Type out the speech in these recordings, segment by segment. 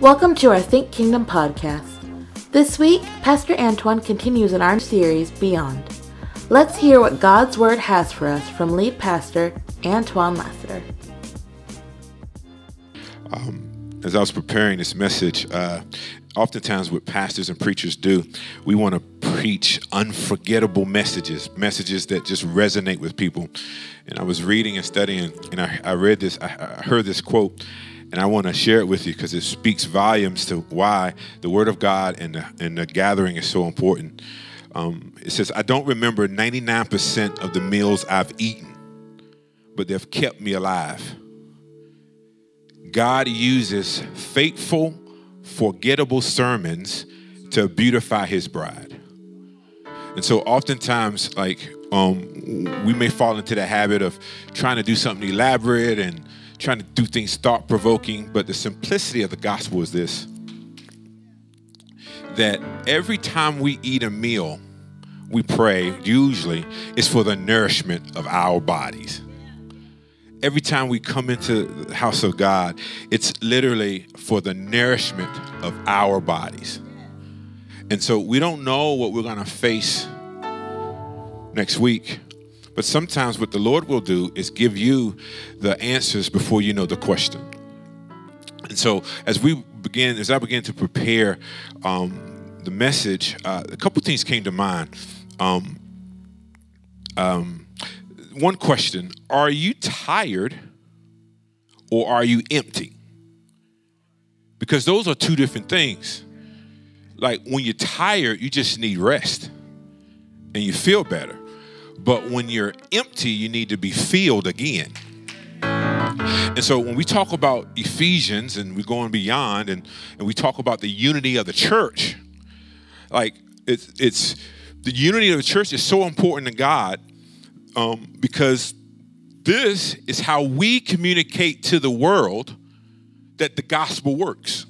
Welcome to our Think Kingdom podcast. This week, Pastor Antoine continues in our series, Beyond. Let's hear what God's Word has for us from lead pastor Antoine Lassiter. Um, as I was preparing this message, uh, oftentimes what pastors and preachers do, we want to preach unforgettable messages, messages that just resonate with people. And I was reading and studying, and I, I read this, I, I heard this quote and I want to share it with you because it speaks volumes to why the Word of God and the, and the gathering is so important. Um, it says, I don't remember 99% of the meals I've eaten, but they've kept me alive. God uses faithful, forgettable sermons to beautify his bride. And so oftentimes, like, um, we may fall into the habit of trying to do something elaborate and trying to do things thought provoking, but the simplicity of the gospel is this that every time we eat a meal, we pray, usually, is for the nourishment of our bodies. Every time we come into the house of God, it's literally for the nourishment of our bodies. And so we don't know what we're going to face next week, but sometimes what the Lord will do is give you the answers before you know the question. And so as we begin, as I began to prepare um, the message, uh, a couple things came to mind. Um, um, one question Are you tired or are you empty? Because those are two different things. Like when you're tired, you just need rest and you feel better. But when you're empty, you need to be filled again. And so when we talk about Ephesians and we're going beyond and, and we talk about the unity of the church, like it's it's the unity of the church is so important to God um, because this is how we communicate to the world that the gospel works.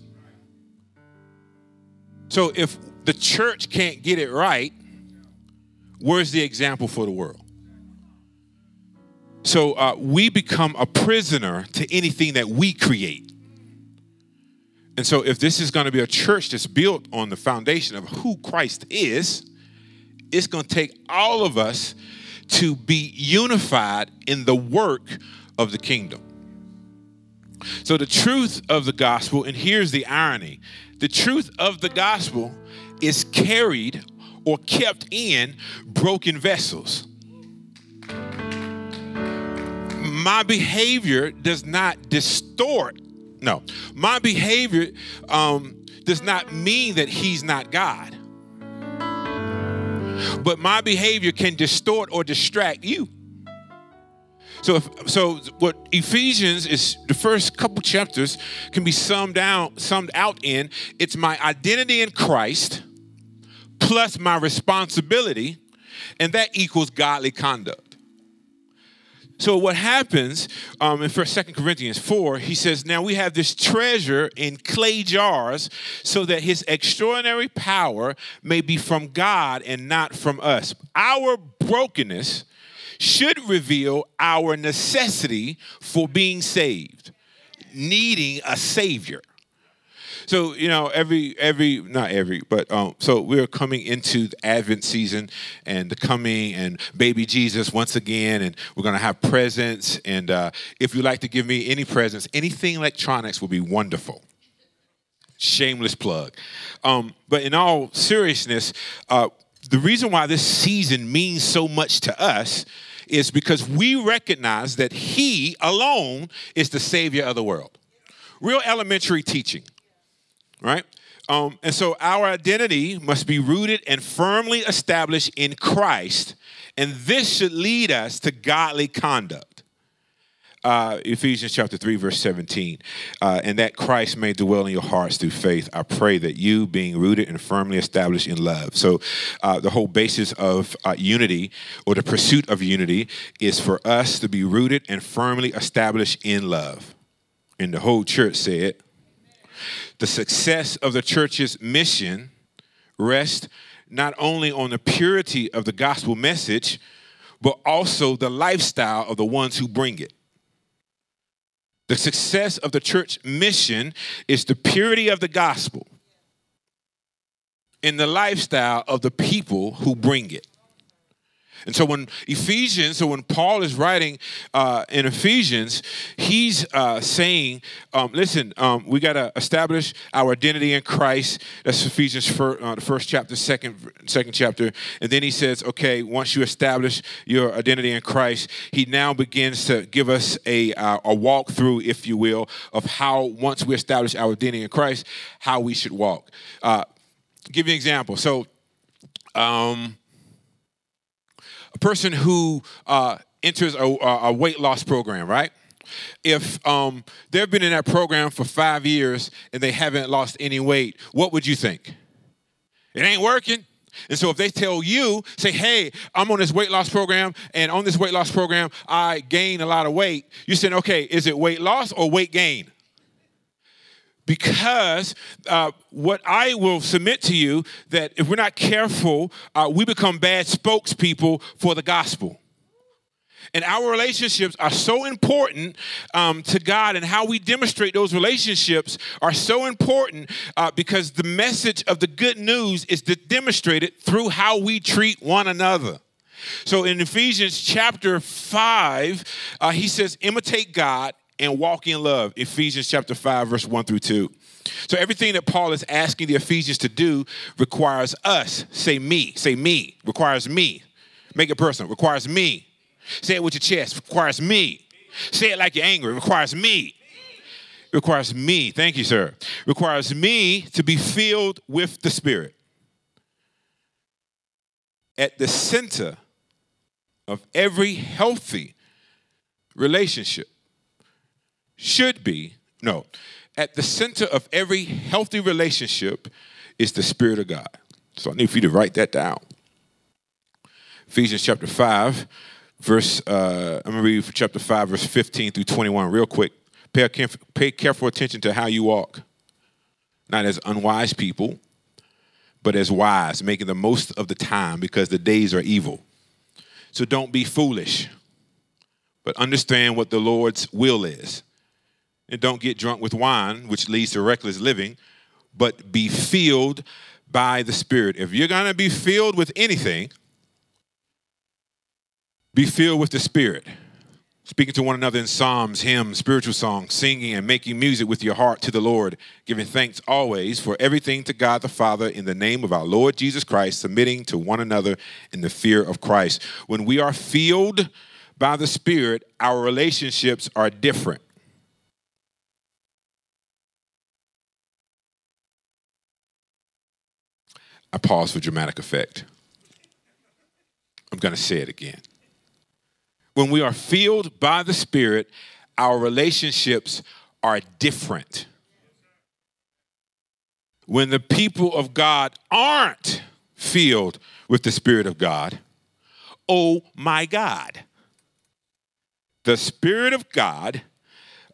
So if the church can't get it right, where's the example for the world? So uh, we become a prisoner to anything that we create. And so, if this is going to be a church that's built on the foundation of who Christ is, it's going to take all of us to be unified in the work of the kingdom. So, the truth of the gospel, and here's the irony the truth of the gospel is carried or kept in broken vessels. My behavior does not distort. No, my behavior um, does not mean that he's not God. But my behavior can distort or distract you. So, if, so what Ephesians is the first couple chapters can be summed out, summed out in it's my identity in Christ plus my responsibility, and that equals godly conduct. So what happens um, in First, Second Corinthians four? He says, "Now we have this treasure in clay jars, so that His extraordinary power may be from God and not from us. Our brokenness should reveal our necessity for being saved, needing a Savior." So you know, every every not every, but um, so we're coming into the Advent season and the coming and baby Jesus once again, and we're gonna have presents. And uh, if you'd like to give me any presents, anything electronics will be wonderful. Shameless plug. Um, but in all seriousness, uh, the reason why this season means so much to us is because we recognize that He alone is the Savior of the world. Real elementary teaching right? Um, and so our identity must be rooted and firmly established in Christ, and this should lead us to godly conduct. Uh, Ephesians chapter 3, verse 17. Uh, and that Christ may dwell in your hearts through faith. I pray that you, being rooted and firmly established in love. So, uh, the whole basis of uh, unity or the pursuit of unity is for us to be rooted and firmly established in love. And the whole church said, the success of the church's mission rests not only on the purity of the gospel message, but also the lifestyle of the ones who bring it. The success of the church mission is the purity of the gospel in the lifestyle of the people who bring it. And so when Ephesians, so when Paul is writing uh, in Ephesians, he's uh, saying, um, listen, um, we got to establish our identity in Christ. That's Ephesians, first, uh, the first chapter, second, second chapter. And then he says, okay, once you establish your identity in Christ, he now begins to give us a, uh, a walkthrough, if you will, of how, once we establish our identity in Christ, how we should walk. Uh, give you an example. So, um, person who uh, enters a, a, weight loss program, right? If um, they've been in that program for five years and they haven't lost any weight, what would you think? It ain't working. And so if they tell you, say, hey, I'm on this weight loss program, and on this weight loss program, I gain a lot of weight, you're saying, okay, is it weight loss or weight gain? Because uh, what I will submit to you that if we're not careful, uh, we become bad spokespeople for the gospel. And our relationships are so important um, to God, and how we demonstrate those relationships are so important uh, because the message of the good news is demonstrated through how we treat one another. So in Ephesians chapter 5, uh, he says, imitate God and walk in love. Ephesians chapter 5, verse 1 through 2. So everything that Paul is asking the Ephesians to do requires us. Say me. Say me. Requires me. Make it personal. Requires me. Say it with your chest. Requires me. Say it like you're angry. Requires me. Requires me. Thank you, sir. Requires me to be filled with the Spirit. At the center of every healthy relationship should be, no, at the center of every healthy relationship is the Spirit of God. So I need for you to write that down. Ephesians chapter 5, verse, uh, I'm going to read from chapter 5, verse 15 through 21, real quick. Pay, pay careful attention to how you walk, not as unwise people, but as wise, making the most of the time because the days are evil. So don't be foolish, but understand what the Lord's will is and don't get drunk with wine, which leads to reckless living, but be filled by the Spirit. If you're going to be filled with anything, be filled with the Spirit. Speaking to one another in psalms, hymns, spiritual songs, singing and making music with your heart to the Lord, giving thanks always for everything to God the Father in the name of our Lord Jesus Christ, submitting to one another in the fear of Christ. When we are filled by the Spirit, our relationships are different. I pause for dramatic effect. I'm going to say it again. When we are filled by the Spirit, our relationships are different. When the people of God aren't filled with the Spirit of God, oh my God. The Spirit of God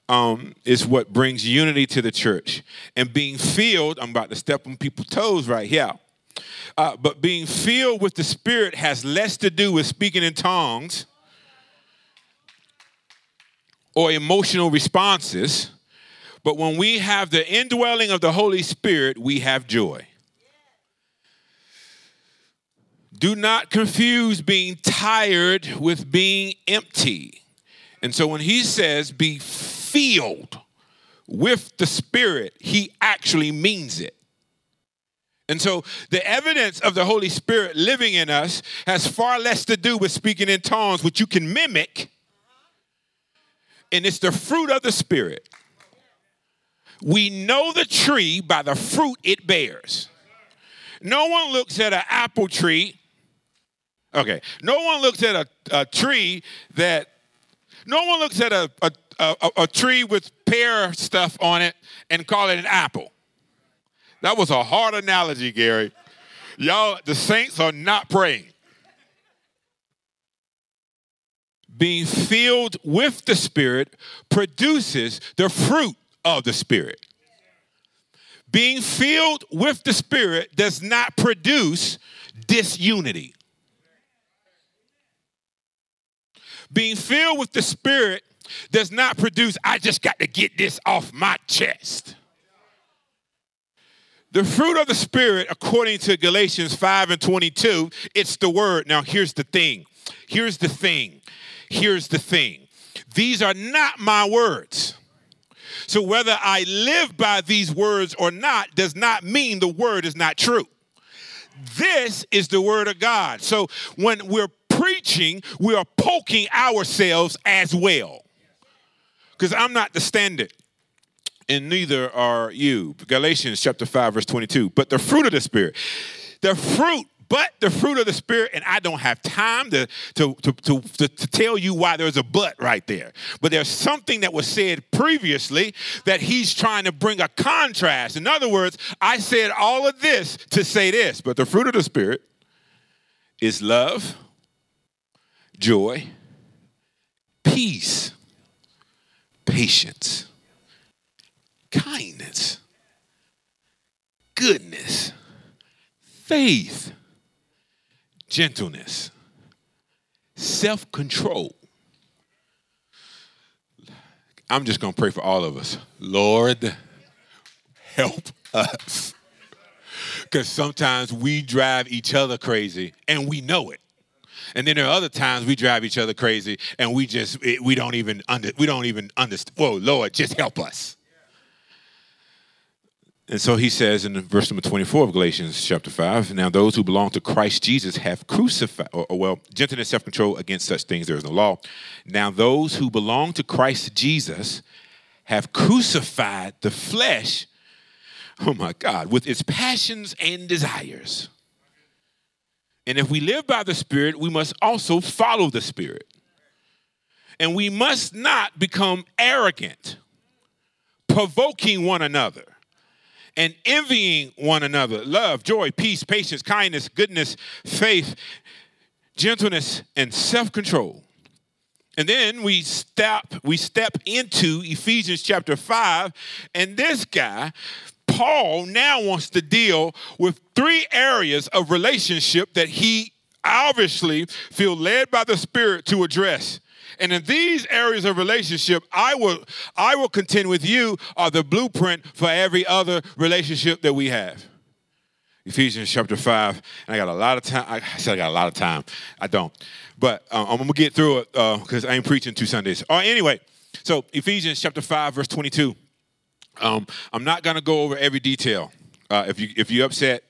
um, is what brings unity to the church. And being filled, I'm about to step on people's toes right here. Uh, but being filled with the Spirit has less to do with speaking in tongues or emotional responses. But when we have the indwelling of the Holy Spirit, we have joy. Do not confuse being tired with being empty. And so when he says be filled with the Spirit, he actually means it. And so the evidence of the Holy Spirit living in us has far less to do with speaking in tongues, which you can mimic, and it's the fruit of the Spirit. We know the tree by the fruit it bears. No one looks at an apple tree. Okay, no one looks at a, a tree that, no one looks at a, a, a, a tree with pear stuff on it and call it an apple. That was a hard analogy, Gary. Y'all, the saints are not praying. Being filled with the Spirit produces the fruit of the Spirit. Being filled with the Spirit does not produce disunity. Being filled with the Spirit does not produce, I just got to get this off my chest. The fruit of the Spirit, according to Galatians 5 and 22, it's the word. Now, here's the thing. Here's the thing. Here's the thing. These are not my words. So, whether I live by these words or not does not mean the word is not true. This is the word of God. So, when we're preaching, we are poking ourselves as well. Because I'm not the standard and neither are you. Galatians chapter 5, verse 22. But the fruit of the Spirit, the fruit, but the fruit of the Spirit, and I don't have time to, to, to, to, to, to tell you why there's a but right there. But there's something that was said previously that he's trying to bring a contrast. In other words, I said all of this to say this, but the fruit of the Spirit is love, joy, peace, patience kindness, goodness, faith, gentleness, self control. I'm just going to pray for all of us. Lord, help us. Because sometimes we drive each other crazy and we know it. And then there are other times we drive each other crazy and we just we don't even under we don't even understand. Whoa, Lord, just help us. And so he says in verse number 24 of Galatians chapter 5 Now those who belong to Christ Jesus have crucified, or, or well, gentleness, self control, against such things there is no law. Now those who belong to Christ Jesus have crucified the flesh, oh my God, with its passions and desires. And if we live by the Spirit, we must also follow the Spirit. And we must not become arrogant, provoking one another and envying one another. Love, joy, peace, patience, kindness, goodness, faith, gentleness, and self-control. And then we step we step into Ephesians chapter 5 and this guy Paul now wants to deal with three areas of relationship that he obviously feel led by the spirit to address. And in these areas of relationship, I will I will contend with you are the blueprint for every other relationship that we have. Ephesians chapter 5, and I got a lot of time. I said I got a lot of time. I don't. But uh, I'm going to get through it because uh, I ain't preaching two Sundays. Oh, anyway, so Ephesians chapter 5, verse 22. Um, I'm not going to go over every detail. Uh, if you if you're upset,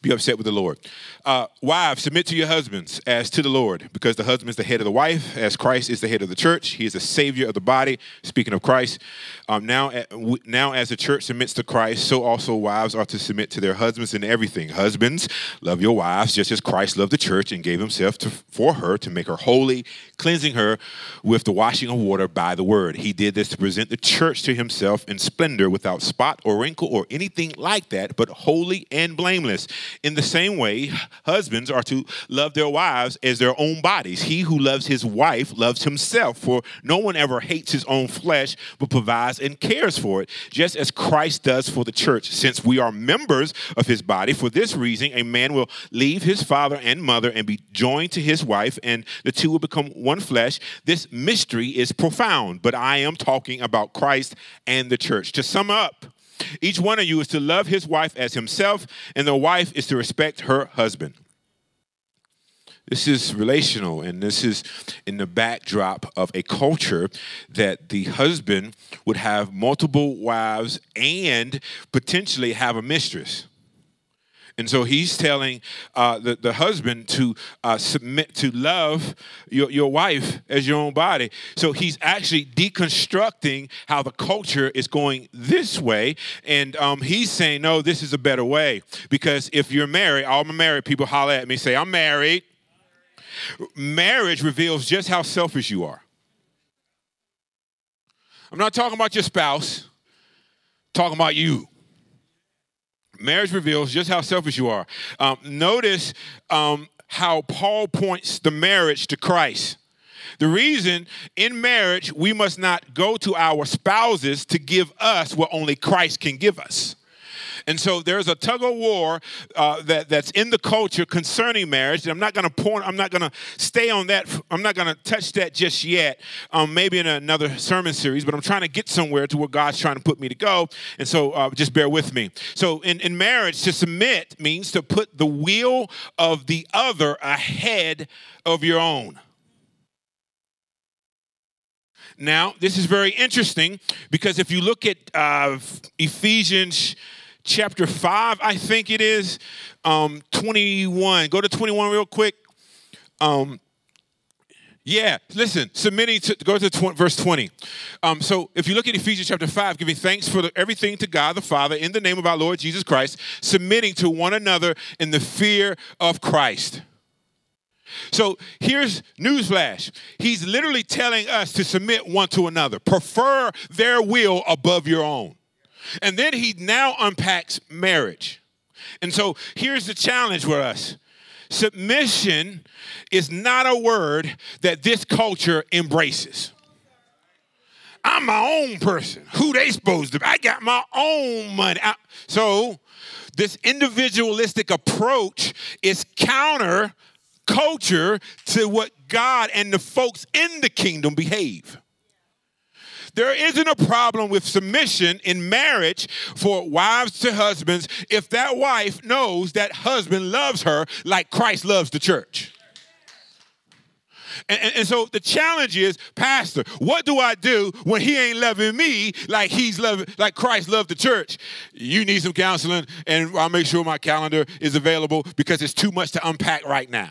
be upset with the Lord. Uh, wives, submit to your husbands as to the Lord, because the husband is the head of the wife, as Christ is the head of the church. He is the Savior of the body. Speaking of Christ, um, now, now as the church submits to Christ, so also wives are to submit to their husbands in everything. Husbands, love your wives just as Christ loved the church and gave himself to, for her to make her holy, cleansing her with the washing of water by the word. He did this to present the church to himself in splendor, without spot or wrinkle or anything like that, but holy and blameless. In the same way, husbands are to love their wives as their own bodies. He who loves his wife loves himself, for no one ever hates his own flesh, but provides and cares for it, just as Christ does for the church. Since we are members of his body, for this reason, a man will leave his father and mother and be joined to his wife, and the two will become one flesh. This mystery is profound, but I am talking about Christ and the church. To sum up, each one of you is to love his wife as himself, and the wife is to respect her husband. This is relational, and this is in the backdrop of a culture that the husband would have multiple wives and potentially have a mistress. And so he's telling uh, the, the husband to uh, submit, to love your, your wife as your own body. So he's actually deconstructing how the culture is going this way. And um, he's saying, no, this is a better way. Because if you're married, all my married people holler at me, say, I'm married. Marriage reveals just how selfish you are. I'm not talking about your spouse, I'm talking about you marriage reveals just how selfish you are. Um, notice um, how Paul points the marriage to Christ. The reason in marriage we must not go to our spouses to give us what only Christ can give us. And so there's a tug of war uh, that, that's in the culture concerning marriage. And I'm not going to point, I'm not going to stay on that. I'm not going to touch that just yet. Um, maybe in another sermon series, but I'm trying to get somewhere to where God's trying to put me to go. And so uh, just bear with me. So in, in marriage, to submit means to put the will of the other ahead of your own. Now, this is very interesting because if you look at uh, Ephesians chapter 5, I think it is, um, 21, go to 21 real quick. Um, yeah, listen, submitting to, go to 20, verse 20. Um, so if you look at Ephesians chapter 5, giving thanks for the, everything to God the Father in the name of our Lord Jesus Christ, submitting to one another in the fear of Christ. So here's newsflash. He's literally telling us to submit one to another, prefer their will above your own. And then he now unpacks marriage. And so here's the challenge for us submission is not a word that this culture embraces. I'm my own person. Who they supposed to be? I got my own money. I, so this individualistic approach is counter culture to what God and the folks in the kingdom behave. There isn't a problem with submission in marriage for wives to husbands if that wife knows that husband loves her like Christ loves the church. And, and, and, so the challenge is, Pastor, what do I do when he ain't loving me like he's loving, like Christ loved the church? You need some counseling, and I'll make sure my calendar is available because it's too much to unpack right now.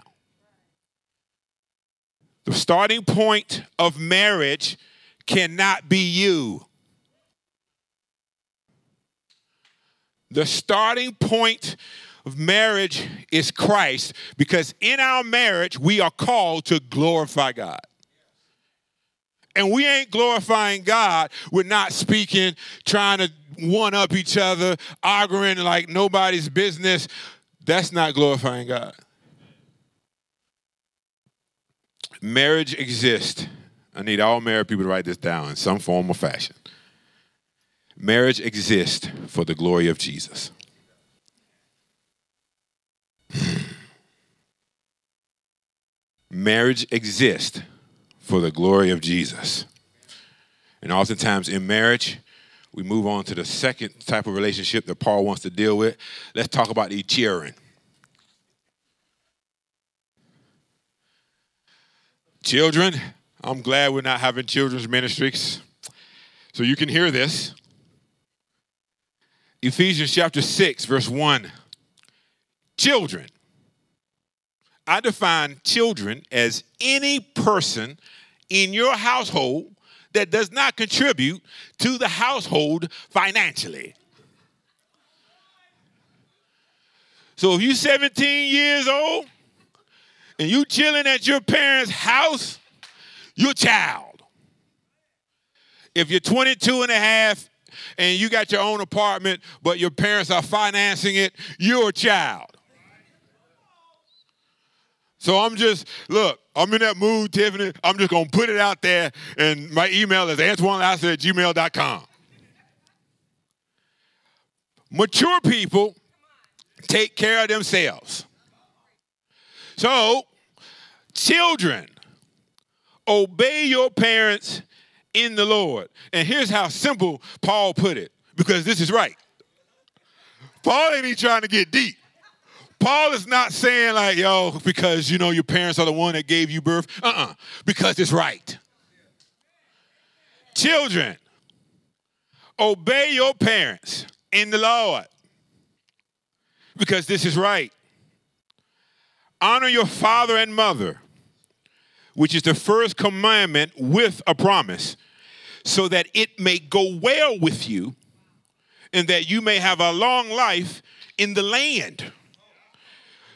The starting point of marriage cannot be you. The starting point of marriage is Christ because in our marriage, we are called to glorify God. And we ain't glorifying God. We're not speaking, trying to one up each other, arguing like nobody's business. That's not glorifying God. Marriage exists. I need all married people to write this down in some form or fashion. Marriage exists for the glory of Jesus. Marriage exists for the glory of Jesus. And oftentimes in marriage, we move on to the second type of relationship that Paul wants to deal with. Let's talk about the cheering. Children, I'm glad we're not having children's ministries. So you can hear this. Ephesians chapter 6, verse 1. Children. I define children as any person in your household that does not contribute to the household financially. So if you're 17 years old and you're chilling at your parents' house, you're a child. If you're 22 and a half and you got your own apartment, but your parents are financing it, you're a child. So I'm just, look, I'm in that mood, Tiffany. I'm just going to put it out there, and my email is antoinelassa at gmail.com. Mature people take care of themselves. So, children, obey your parents in the Lord. And here's how simple Paul put it, because this is right. Paul ain't even trying to get deep. Paul is not saying like, yo, because you know your parents are the one that gave you birth. Uh-uh. Because it's right. Children, obey your parents in the Lord. Because this is right. Honor your father and mother, which is the first commandment with a promise, so that it may go well with you and that you may have a long life in the land.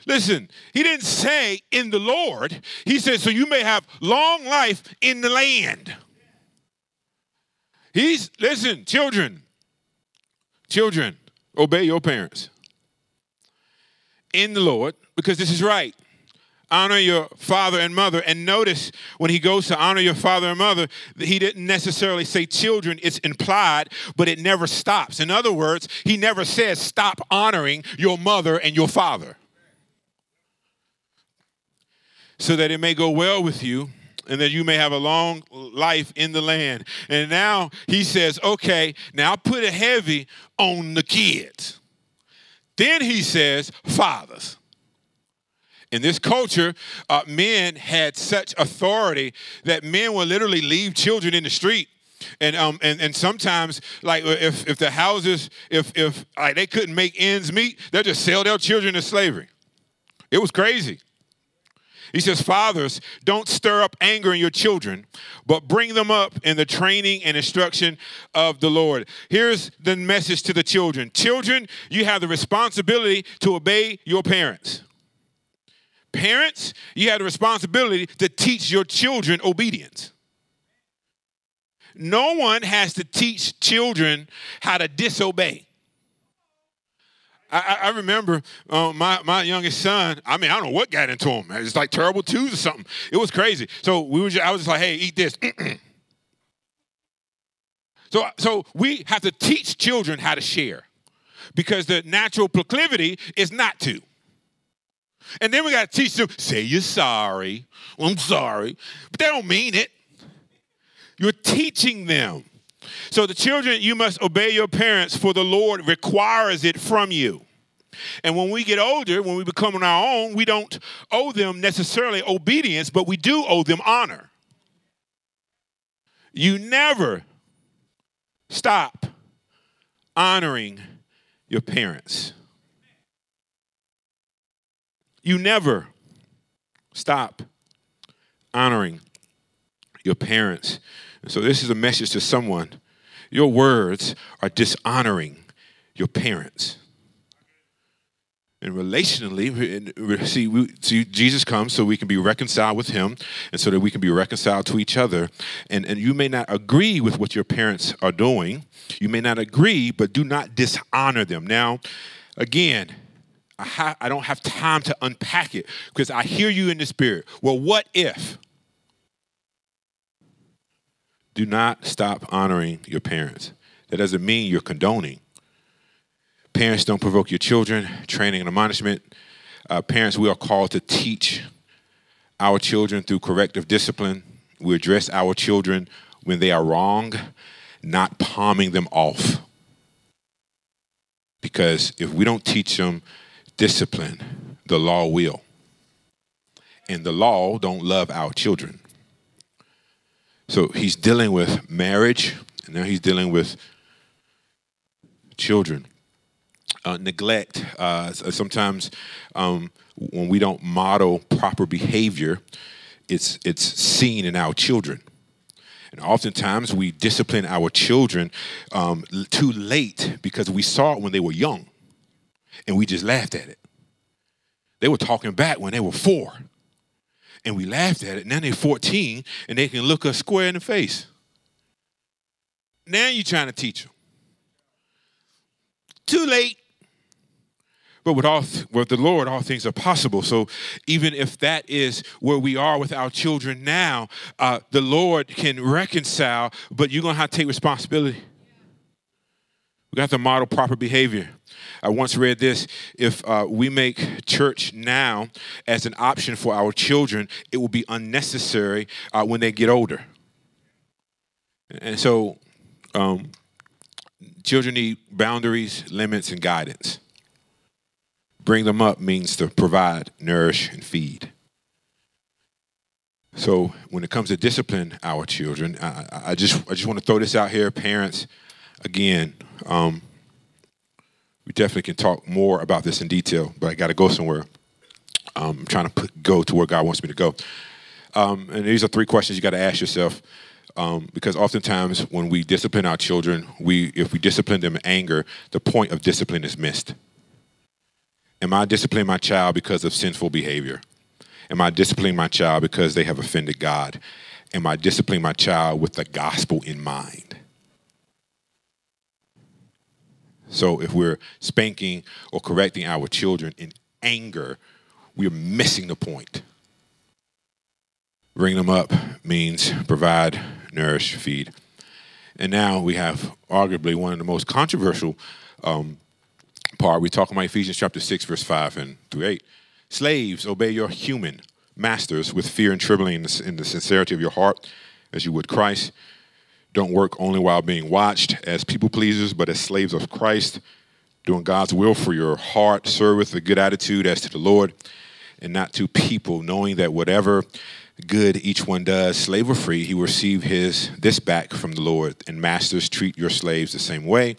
Listen, he didn't say in the Lord. He said, so you may have long life in the land. He's, listen, children, children, obey your parents in the Lord because this is right. Honor your father and mother. And notice when he goes to honor your father and mother, he didn't necessarily say children, it's implied, but it never stops. In other words, he never says stop honoring your mother and your father. So that it may go well with you and that you may have a long life in the land. And now he says, okay, now put a heavy on the kids. Then he says, fathers in this culture, uh, men had such authority that men would literally leave children in the street. And um and, and sometimes like if if the houses if if like they couldn't make ends meet, they'll just sell their children to slavery. It was crazy. He says, Fathers, don't stir up anger in your children, but bring them up in the training and instruction of the Lord. Here's the message to the children Children, you have the responsibility to obey your parents. Parents, you have the responsibility to teach your children obedience. No one has to teach children how to disobey. I, I remember uh, my, my youngest son. I mean, I don't know what got into him. It's like terrible twos or something. It was crazy. So we were. Just, I was just like, "Hey, eat this." so, so we have to teach children how to share, because the natural proclivity is not to. And then we got to teach them, say you're sorry. I'm sorry. But they don't mean it. You're teaching them. So the children, you must obey your parents, for the Lord requires it from you. And when we get older, when we become on our own, we don't owe them necessarily obedience, but we do owe them honor. You never stop honoring your parents. You never stop honoring your parents. so, this is a message to someone. Your words are dishonoring your parents. And relationally, see, we, see, Jesus comes so we can be reconciled with Him and so that we can be reconciled to each other. And, and you may not agree with what your parents are doing. You may not agree, but do not dishonor them. Now, again, I, ha- I don't have time to unpack it because I hear you in the spirit. Well, what if? Do not stop honoring your parents. That doesn't mean you're condoning. Parents don't provoke your children, training and admonishment. Uh, parents, we are called to teach our children through corrective discipline. We address our children when they are wrong, not palming them off. Because if we don't teach them discipline, the law will. And the law don't love our children. So he's dealing with marriage, and now he's dealing with children. Uh, neglect. Uh, sometimes um, when we don't model proper behavior, it's it's seen in our children. And oftentimes we discipline our children um, too late because we saw it when they were young and we just laughed at it. They were talking back when they were four, and we laughed at it. Now they're 14, and they can look us square in the face. Now you're trying to teach them. Too late. But with all with the Lord, all things are possible. So even if that is where we are with our children now, uh, the Lord can reconcile. But you're gonna have to take responsibility. We got to model proper behavior. I once read this if uh, we make church now as an option for our children, it will be unnecessary uh, when they get older. And so, um, children need boundaries, limits, and guidance. Bring them up means to provide, nourish, and feed. So, when it comes to discipline our children, I, I just I just want to throw this out here, parents. Again, um, we definitely can talk more about this in detail, but I got to go somewhere. Um, I'm trying to put, go to where God wants me to go. Um, and these are three questions you got to ask yourself. Um, because oftentimes when we discipline our children, we if we discipline them in anger, the point of discipline is missed. Am I disciplining my child because of sinful behavior? Am I disciplining my child because they have offended God? Am I disciplining my child with the gospel in mind? So if we're spanking or correcting our children in anger, we're missing the point. Bring them up means provide, nourish, feed. And now we have arguably one of the most controversial um, part. We talk about Ephesians chapter 6, verse 5 and through 8. Slaves, obey your human masters with fear and trembling in the, in the sincerity of your heart, as you would Christ. Don't work only while being watched as people pleasers, but as slaves of Christ, doing God's will for your heart. Serve with a good attitude as to the Lord and not to people, knowing that whatever good each one does, slave or free, he will receive his this back from the Lord. And masters, treat your slaves the same way,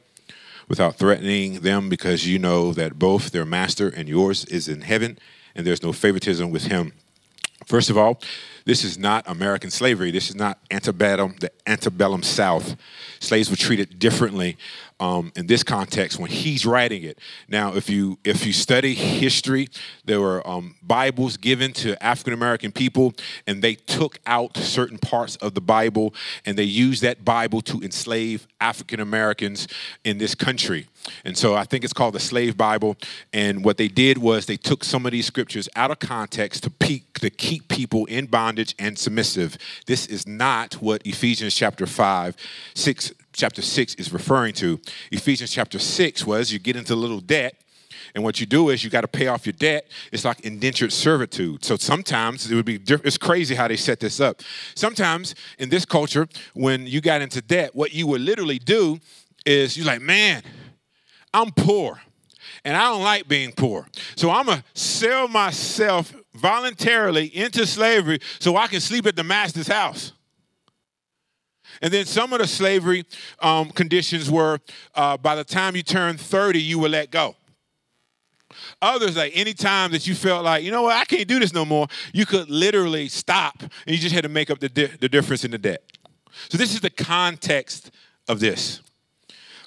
without threatening them, because you know that both their master and yours is in heaven, and there's no favoritism with him. First of all, this is not American slavery. This is not antebellum, the antebellum South. Slaves were treated differently um, in this context when he's writing it. Now, if you if you study history, there were um, Bibles given to African American people, and they took out certain parts of the Bible and they used that Bible to enslave African Americans in this country. And so I think it's called the Slave Bible. And what they did was they took some of these scriptures out of context to, peak, to keep people in bondage and submissive. This is not what Ephesians chapter 5, 6 chapter 6 is referring to. Ephesians chapter 6 was you get into a little debt, and what you do is you got to pay off your debt. It's like indentured servitude. So sometimes it would be, it's crazy how they set this up. Sometimes in this culture, when you got into debt, what you would literally do is you're like, man, I'm poor and I don't like being poor. So I'm going to sell myself voluntarily into slavery so I can sleep at the master's house. And then some of the slavery um, conditions were uh, by the time you turned 30, you were let go. Others, like any time that you felt like, you know what, I can't do this no more, you could literally stop and you just had to make up the, di- the difference in the debt. So, this is the context of this.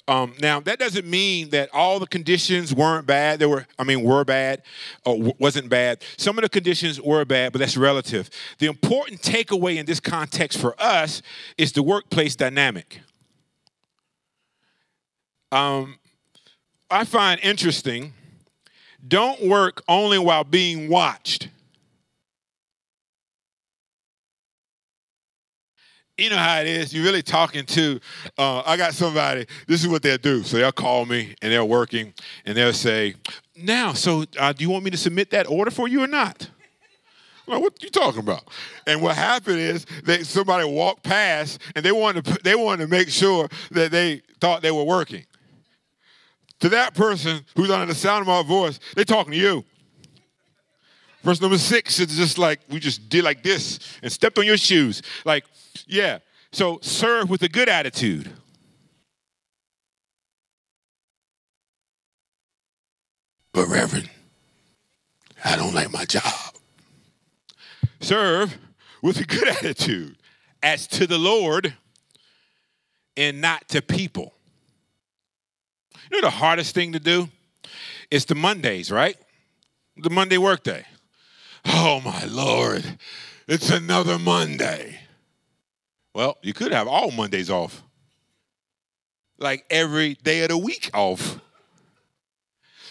Um, now that doesn't mean that all the conditions weren't bad. They were, I mean, were bad or w- wasn't bad. Some of the conditions were bad, but that's relative. The important takeaway in this context for us is the workplace dynamic. Um, I find interesting. Don't work only while being watched. You know how it is. You're really talking to, uh, I got somebody, this is what they'll do. So they'll call me and they're working and they'll say, now, so uh, do you want me to submit that order for you or not? Like, what you talking about? And what happened is that somebody walked past and they wanted to, they wanted to make sure that they thought they were working. To that person who's under the sound of my voice, they're talking to you. Verse number six is just like we just did like this and stepped on your shoes. Like, yeah. So serve with a good attitude. But, Reverend, I don't like my job. Serve with a good attitude as to the Lord and not to people. You know the hardest thing to do? It's the Mondays, right? The Monday workday. Oh my Lord, it's another Monday. Well, you could have all Mondays off, like every day of the week off.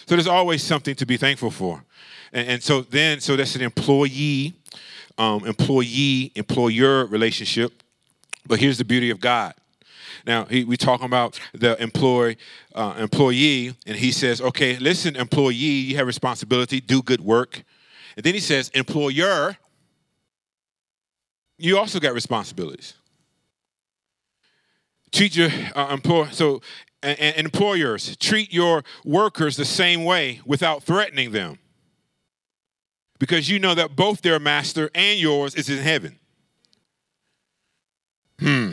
So there's always something to be thankful for. And, and so then, so that's an employee, um, employee, employer relationship. But here's the beauty of God. Now he, we talking about the employee, uh, employee, and he says, "Okay, listen, employee, you have responsibility, do good work." And then he says, "Employer, you also got responsibilities." treat your uh, employer so and, and employers treat your workers the same way without threatening them. Because you know that both their master and yours is in heaven. Hmm.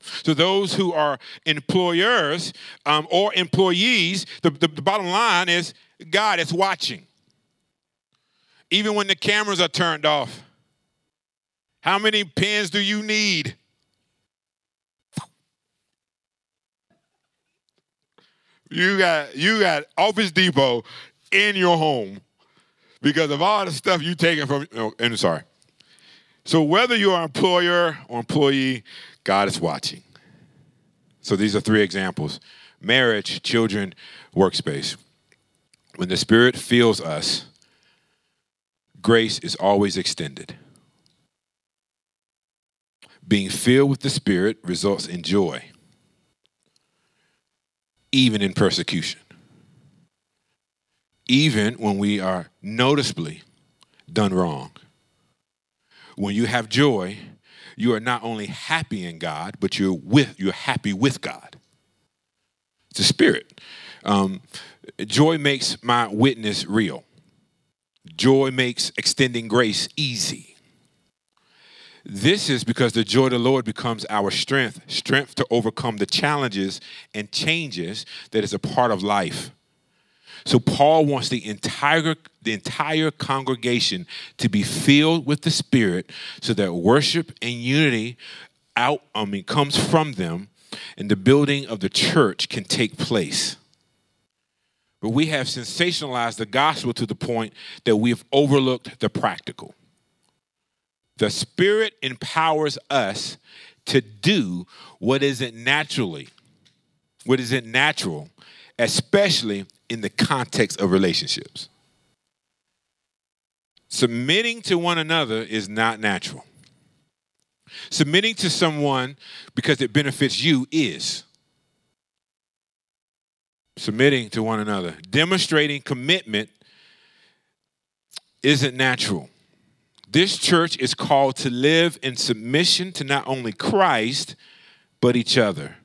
So those who are employers um, or employees the, the, the bottom line is god is watching even when the cameras are turned off how many pens do you need You got you got Office Depot in your home because of all the stuff you taking from. Oh, and sorry. So whether you're employer or employee, God is watching. So these are three examples: marriage, children, workspace. When the Spirit fills us, grace is always extended. Being filled with the Spirit results in joy, even in persecution, even when we are noticeably done wrong. When you have joy, you are not only happy in God, but you're with you're happy with God. It's a spirit. Um, joy makes my witness real. Joy makes extending grace easy. This is because the joy of the Lord becomes our strength, strength to overcome the challenges and changes that is a part of life. So Paul wants the entire the entire congregation to be filled with the Spirit so that worship and unity out I mean comes from them and the building of the church can take place. But we have sensationalized the gospel to the point that we've overlooked the practical. The Spirit empowers us to do what isn't naturally, what isn't natural, especially in the context of relationships. Submitting to one another is not natural. Submitting to someone because it benefits you is. Submitting to one another, demonstrating commitment isn't natural. This church is called to live in submission to not only Christ, but each other,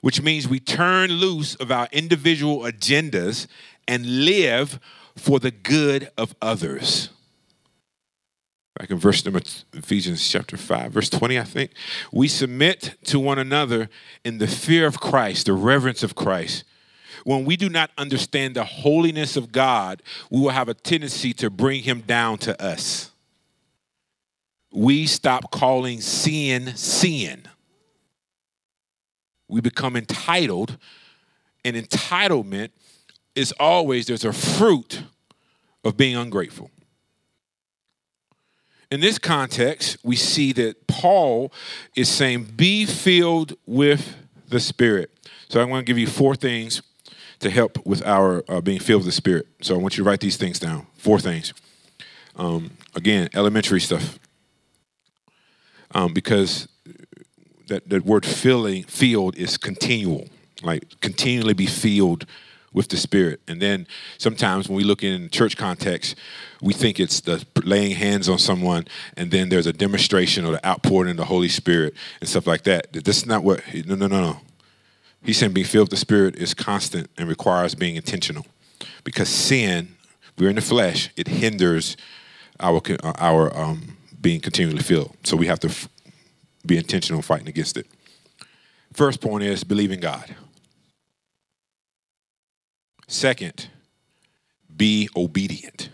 which means we turn loose of our individual agendas and live for the good of others. Back in verse number Ephesians chapter 5, verse 20, I think. We submit to one another in the fear of Christ, the reverence of Christ. When we do not understand the holiness of God, we will have a tendency to bring him down to us we stop calling sin sin. We become entitled, and entitlement is always there's a fruit of being ungrateful. In this context, we see that Paul is saying, Be filled with the Spirit. So I want to give you four things to help with our uh, being filled with the Spirit. So I want you to write these things down. Four things. Um, again, elementary stuff um, because that, that word filling, filled is continual, like continually be filled with the Spirit. And then sometimes when we look in church context, we think it's the laying hands on someone, and then there's a demonstration or the outpouring of the Holy Spirit and stuff like that. This is not what, no, no, no, no. He's said being filled with the Spirit is constant and requires being intentional. Because sin, we're in the flesh, it hinders our, our um, being continually filled. So we have to f- be intentional fighting against it. First point is believe in God. Second, be obedient.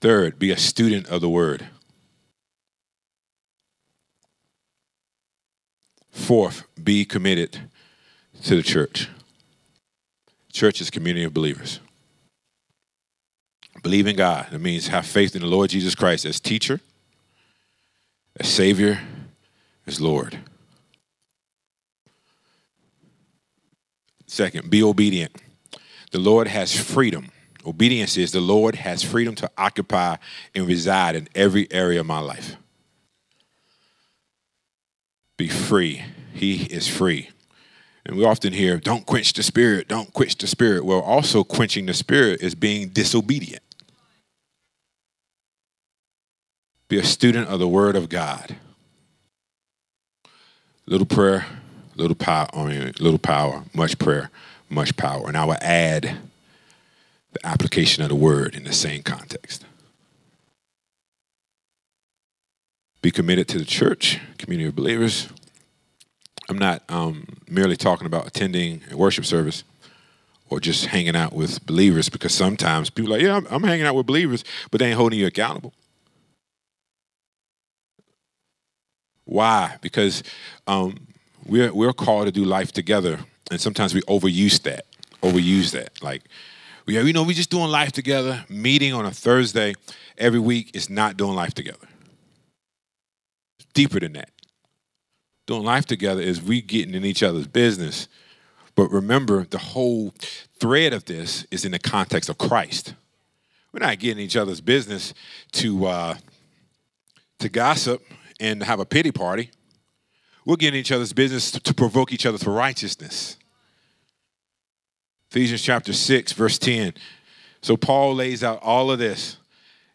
Third, be a student of the word. Fourth, be committed to the church. Church is community of believers. Believe in God. That means have faith in the Lord Jesus Christ as teacher, as Savior, as Lord. Second, be obedient. The Lord has freedom. Obedience is the Lord has freedom to occupy and reside in every area of my life. Be free. He is free. And we often hear, don't quench the spirit, don't quench the spirit. Well, also quenching the spirit is being disobedient. Be a student of the Word of God. Little prayer, little power, I mean, little power, much prayer, much power. And I will add the application of the word in the same context. Be committed to the church, community of believers. I'm not um, merely talking about attending a worship service or just hanging out with believers because sometimes people are like, yeah, I'm, I'm hanging out with believers, but they ain't holding you accountable. Why? Because um, we're we're called to do life together, and sometimes we overuse that. Overuse that. Like, yeah, you know, we're just doing life together. Meeting on a Thursday every week is not doing life together. Deeper than that. Doing life together is we getting in each other's business. But remember, the whole thread of this is in the context of Christ. We're not getting each other's business to uh, to gossip and have a pity party. We're getting each other's business to, to provoke each other to righteousness. Ephesians chapter 6, verse 10. So Paul lays out all of this,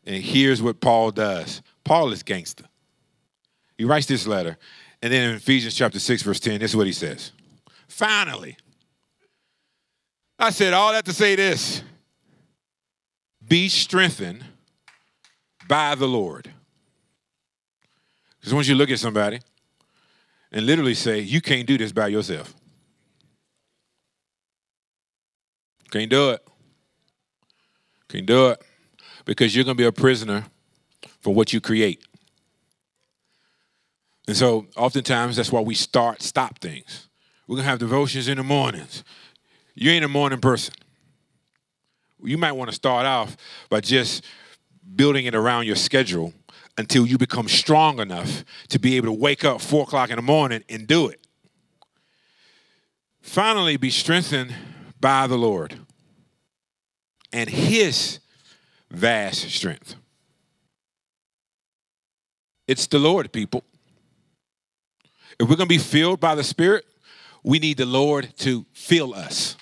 and here's what Paul does. Paul is gangster. He writes this letter, and then in Ephesians chapter 6, verse 10, this is what he says. Finally, I said all that to say this be strengthened by the Lord. Because once you look at somebody and literally say, you can't do this by yourself. Can't do it. Can't do it. Because you're going to be a prisoner for what you create. And so oftentimes that's why we start, stop things. We're going to have devotions in the mornings. You ain't a morning person. You might want to start off by just building it around your schedule until you become strong enough to be able to wake up four o'clock in the morning and do it. Finally, be strengthened by the Lord and his vast strength. It's the Lord, people. If we're going to be filled by the Spirit, we need the Lord to fill us.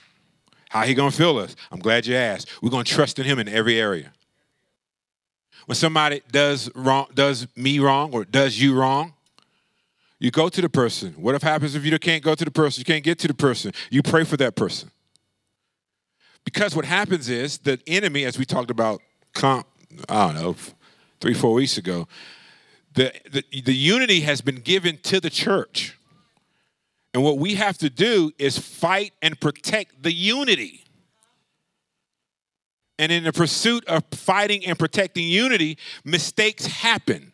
How he going to fill us? I'm glad you asked. We're going to trust in him in every area. When somebody does wrong, does me wrong or does you wrong, you go to the person. What if happens if you can't go to the person? You can't get to the person. You pray for that person. Because what happens is the enemy, as we talked about, comp I don't know, three, four weeks ago, the, the, the unity has been given to the church. And what we have to do is fight and protect the unity. And in the pursuit of fighting and protecting unity, mistakes happen.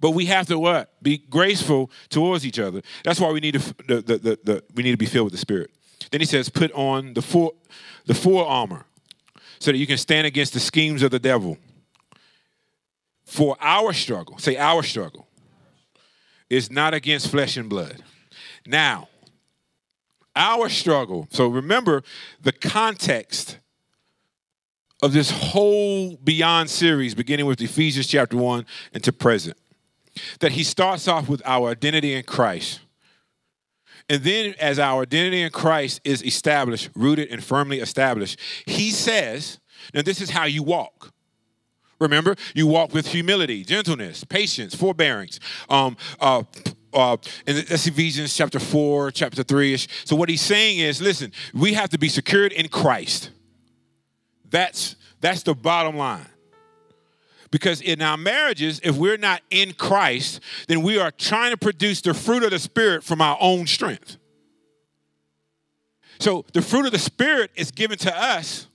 But we have to what? Be graceful towards each other. That's why we need to the, the, the, the, we need to be filled with the Spirit. Then he says, put on the full the full armor so that you can stand against the schemes of the devil. For our struggle, say our struggle, is not against flesh and blood. Now, our struggle, so remember the context of this whole Beyond series, beginning with Ephesians chapter 1 and to present. That he starts off with our identity in Christ. And then, as our identity in Christ is established, rooted and firmly established, he says, Now, this is how you walk. Remember, you walk with humility, gentleness, patience, forbearance. Um, uh, uh, and that's Ephesians chapter 4, chapter 3 ish. So, what he's saying is listen, we have to be secured in Christ. That's that's the bottom line. Because in our marriages, if we're not in Christ, then we are trying to produce the fruit of the Spirit from our own strength. So the fruit of the Spirit is given to us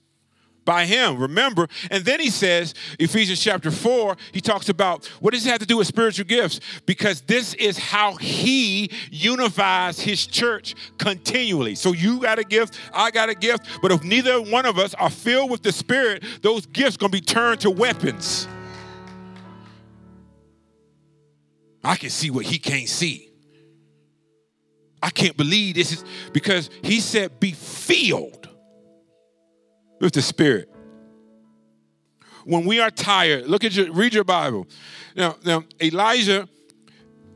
by him. Remember, and then he says, Ephesians chapter 4, he talks about what does it have to do with spiritual gifts? Because this is how he unifies his church continually. So you got a gift, I got a gift, but if neither one of us are filled with the Spirit, those gifts gonna be turned to weapons. I can see what he can't see. I can't believe this is because he said, be filled with the Spirit. When we are tired, look at your read your Bible. Now, now Elijah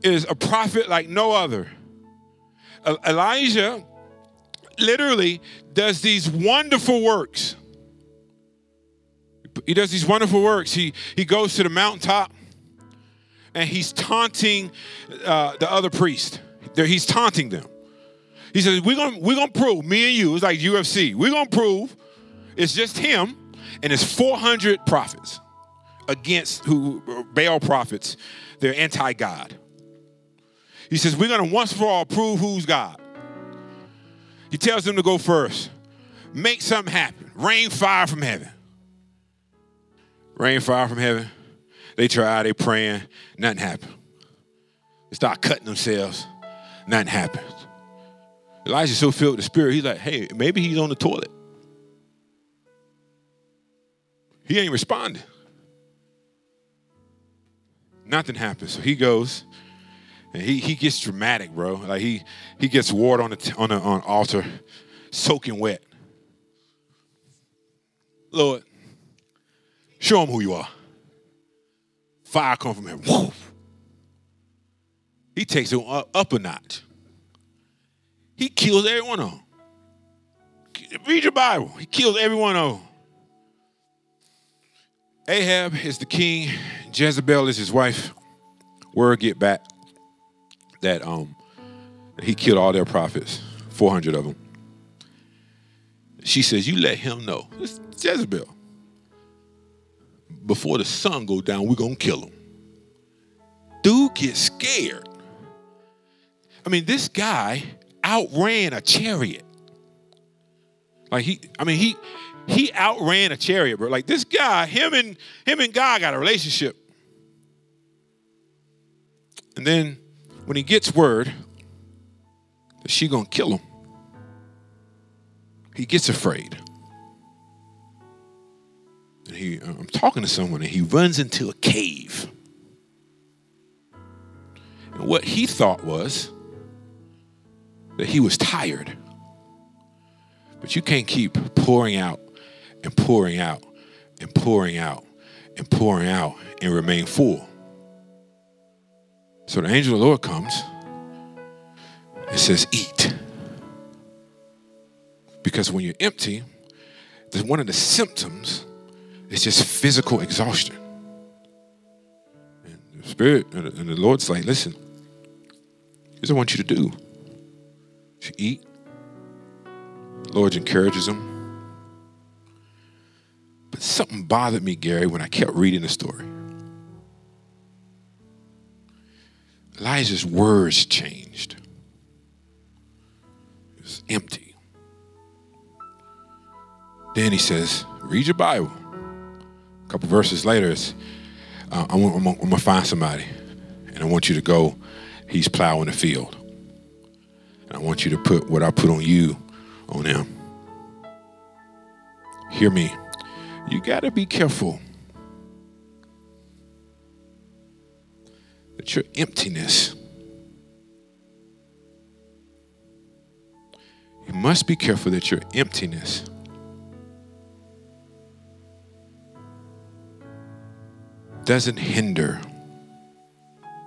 is a prophet like no other. Elijah literally does these wonderful works. He does these wonderful works. He, he goes to the mountaintop and he's taunting uh, the other priest. There, He's taunting them. He says, We're gonna, we're gonna prove, me and you, it's like UFC, we're gonna prove it's just him and his 400 prophets against who Baal prophets. They're anti-God. He says, We're gonna once for all prove who's God. He tells them to go first. Make something happen. Rain fire from heaven. Rain fire from heaven. They try, they praying, nothing happened. They start cutting themselves, nothing happens. Elijah's so filled with the spirit, he's like, hey, maybe he's on the toilet. He ain't responding. Nothing happens. So he goes and he, he gets dramatic, bro. Like he he gets water on the on the on altar, soaking wet. Lord, Show him who you are. Fire come from him. Woo. He takes it up, up a notch. He kills every one of them. Read your Bible. He kills every one of them. Ahab is the king. Jezebel is his wife. Word get back that um he killed all their prophets, 400 of them. She says, "You let him know." It's Jezebel. Before the sun go down, we're gonna kill him. Dude gets scared. I mean, this guy outran a chariot. Like he, I mean, he he outran a chariot, bro. Like this guy, him and him and God got a relationship. And then when he gets word that she gonna kill him, he gets afraid. And he, uh, I'm talking to someone, and he runs into a cave. And what he thought was that he was tired. But you can't keep pouring out and pouring out and pouring out and pouring out and remain full. So the angel of the Lord comes and says, Eat. Because when you're empty, one of the symptoms is just physical exhaustion. And the Spirit and the Lord's like, listen, here's what I want you to do. You eat. The Lord encourages him. But something bothered me, Gary, when I kept reading the story. Elijah's words changed. It was empty. Then he says, read your Bible. A couple verses later, it's, uh, I'm, I'm, I'm going to find somebody, and I want you to go. He's plowing the field. And I want you to put what I put on you on him. Hear me. You got to be careful that your emptiness, you must be careful that your emptiness doesn't hinder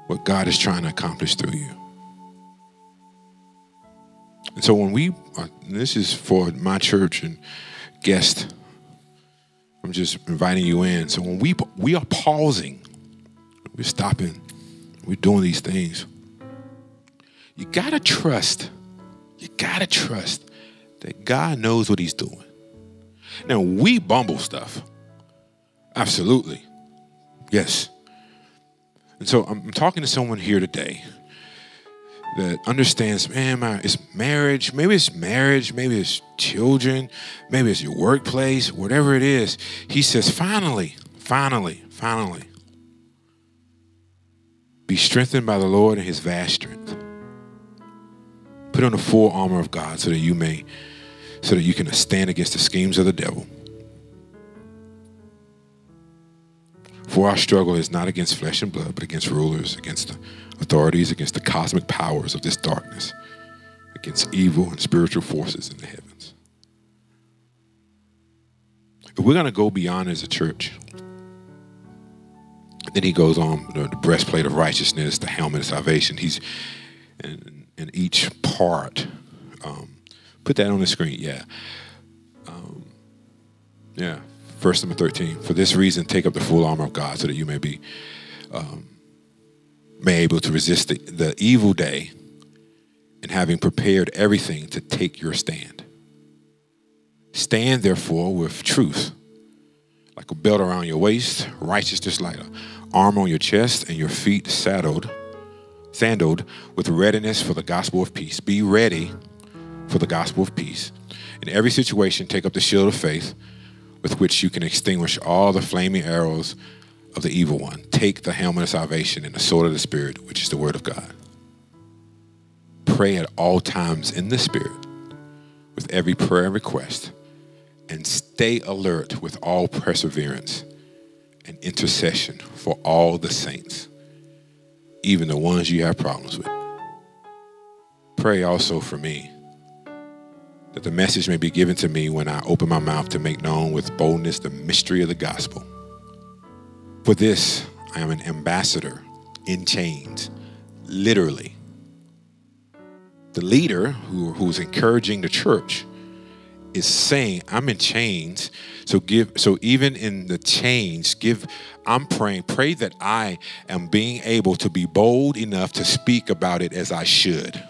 what God is trying to accomplish through you. And so when we, uh, this is for my church and guests, I'm just inviting you in. So when we we are pausing, we're stopping, we're doing these things. You gotta trust. You gotta trust that God knows what He's doing. Now we bumble stuff, absolutely, yes. And so I'm talking to someone here today that understands, man, my, it's marriage. Maybe it's marriage. Maybe it's children. Maybe it's your workplace. Whatever it is, he says, finally, finally, finally, be strengthened by the Lord and His vast strength. Put on the full armor of God so that you may, so that you can stand against the schemes of the devil. For our struggle is not against flesh and blood, but against rulers, against the authorities, against the cosmic powers of this darkness, against evil and spiritual forces in the heavens. If we're going to go beyond as a church, then he goes on the, the breastplate of righteousness, the helmet of salvation. He's in, each part. Um, put that on the screen, yeah. Um, yeah, Verse number 13. For this reason, take up the full armor of God so that you may be um, may able to resist the, the evil day and having prepared everything to take your stand. Stand therefore with truth, like a belt around your waist, righteousness like an arm on your chest, and your feet saddled, sandaled with readiness for the gospel of peace. Be ready for the gospel of peace. In every situation, take up the shield of faith with which you can extinguish all the flaming arrows of the evil one. Take the helmet of salvation and the sword of the Spirit, which is the word of God. Pray at all times in the Spirit with every prayer and request, and stay alert with all perseverance and intercession for all the saints, even the ones you have problems with. Pray also for me that the message may be given to me when I open my mouth to make known with boldness the mystery of the gospel, For this, I am an ambassador in chains, literally. The leader who, who's encouraging the church is saying, I'm in chains. So give so even in the chains, give I'm praying, pray that I am being able to be bold enough to speak about it as I should.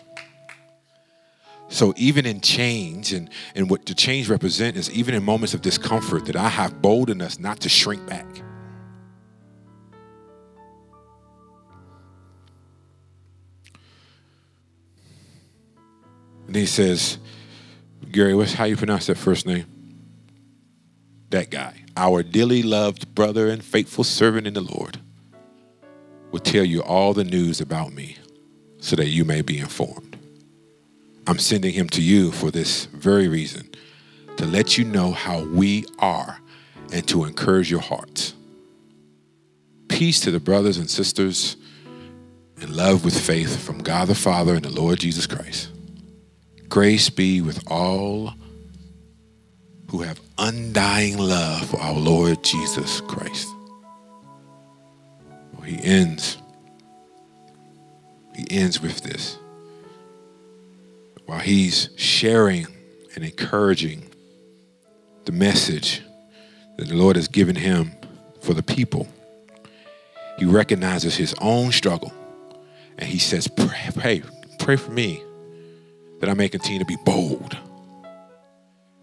So even in change and, and what the change represent is even in moments of discomfort that I have boldness not to shrink back. And he says, Gary, what's how you pronounce that first name? That guy, our dearly loved brother and faithful servant in the Lord, will tell you all the news about me so that you may be informed. I'm sending him to you for this very reason to let you know how we are and to encourage your hearts. Peace to the brothers and sisters in love with faith from God the Father and the Lord Jesus Christ. Grace be with all who have undying love for our Lord Jesus Christ. Well, he ends. He ends with this. While he's sharing and encouraging the message that the Lord has given him for the people, he recognizes his own struggle and he says, Pray, pray, pray for me that I may continue to be bold.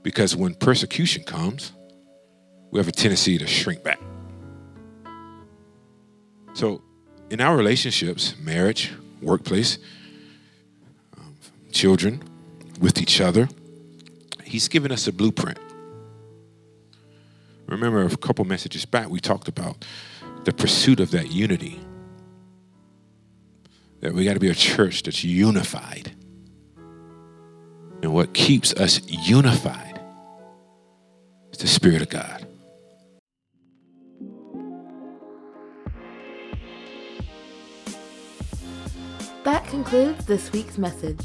Because when persecution comes, we have a tendency to shrink back. So, in our relationships, marriage, workplace, um, children, with each other, He's given us a blueprint. Remember, a couple messages back, we talked about the pursuit of that unity. That we got to be a church that's unified and what keeps us unified is the Spirit of God. That concludes this week's message.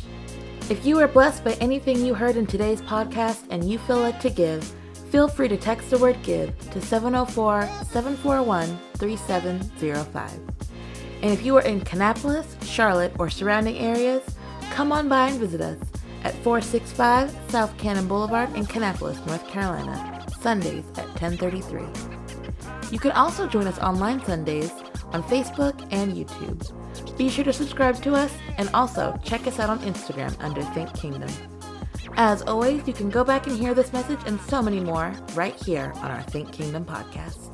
If you were blessed by anything you heard in today's podcast and you feel like to give, feel free to text the word GIVE to 704 741 3705. And if you are in Kannapolis, Charlotte, or surrounding areas, come on by and visit us at 465 South Cannon Boulevard in Kannapolis, North Carolina, Sundays at 1033. You can also join us online Sundays on Facebook and YouTube. Be sure to subscribe to us and also check us out on Instagram under Think Kingdom. As always, you can go back and hear this message and so many more right here on our Think Kingdom podcast.